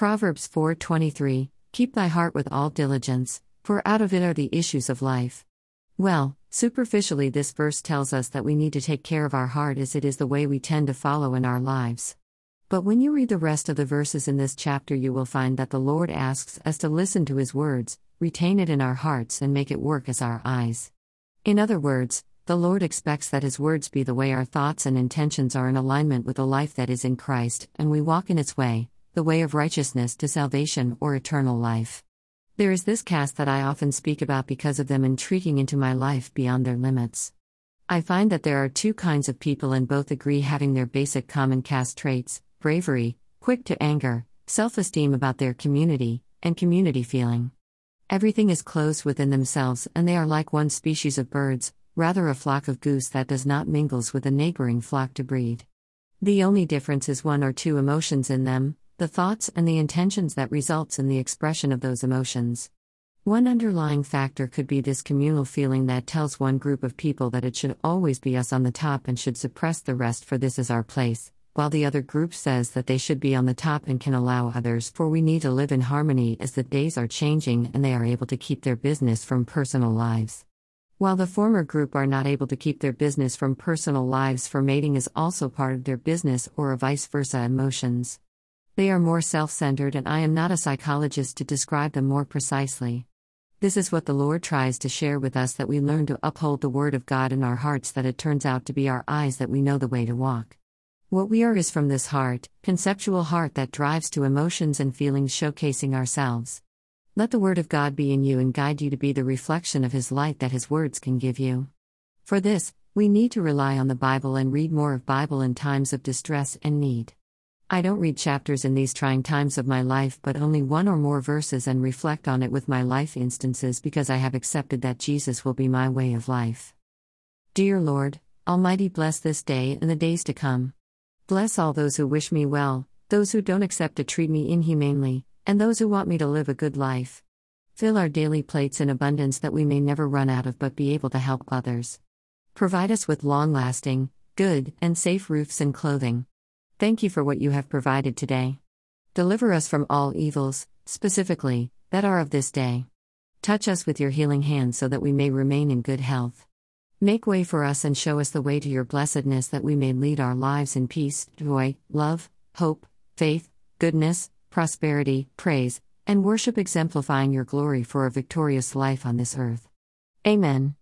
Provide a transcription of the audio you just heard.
Proverbs 4:23 Keep thy heart with all diligence, for out of it are the issues of life. Well, superficially this verse tells us that we need to take care of our heart as it is the way we tend to follow in our lives. But when you read the rest of the verses in this chapter you will find that the Lord asks us to listen to his words, retain it in our hearts and make it work as our eyes. In other words, the Lord expects that His words be the way our thoughts and intentions are in alignment with the life that is in Christ, and we walk in its way, the way of righteousness to salvation or eternal life. There is this caste that I often speak about because of them intriguing into my life beyond their limits. I find that there are two kinds of people, and both agree having their basic common caste traits bravery, quick to anger, self esteem about their community, and community feeling. Everything is closed within themselves, and they are like one species of birds, rather a flock of goose that does not mingles with a neighboring flock to breed. The only difference is one or two emotions in them, the thoughts and the intentions that results in the expression of those emotions. One underlying factor could be this communal feeling that tells one group of people that it should always be us on the top and should suppress the rest for this is our place, while the other group says that they should be on the top and can allow others for we need to live in harmony as the days are changing and they are able to keep their business from personal lives. While the former group are not able to keep their business from personal lives, for mating is also part of their business or vice versa emotions. They are more self centered, and I am not a psychologist to describe them more precisely. This is what the Lord tries to share with us that we learn to uphold the Word of God in our hearts, that it turns out to be our eyes that we know the way to walk. What we are is from this heart, conceptual heart that drives to emotions and feelings showcasing ourselves. Let the Word of God be in you and guide you to be the reflection of His light that His words can give you. For this, we need to rely on the Bible and read more of Bible in times of distress and need. I don't read chapters in these trying times of my life, but only one or more verses and reflect on it with my life instances because I have accepted that Jesus will be my way of life. Dear Lord, Almighty, bless this day and the days to come. Bless all those who wish me well, those who don't accept to treat me inhumanely, and those who want me to live a good life. Fill our daily plates in abundance that we may never run out of but be able to help others. Provide us with long lasting, good, and safe roofs and clothing. Thank you for what you have provided today. Deliver us from all evils, specifically, that are of this day. Touch us with your healing hand so that we may remain in good health. Make way for us and show us the way to your blessedness that we may lead our lives in peace, joy, love, hope, faith, goodness, prosperity, praise, and worship exemplifying your glory for a victorious life on this earth. Amen.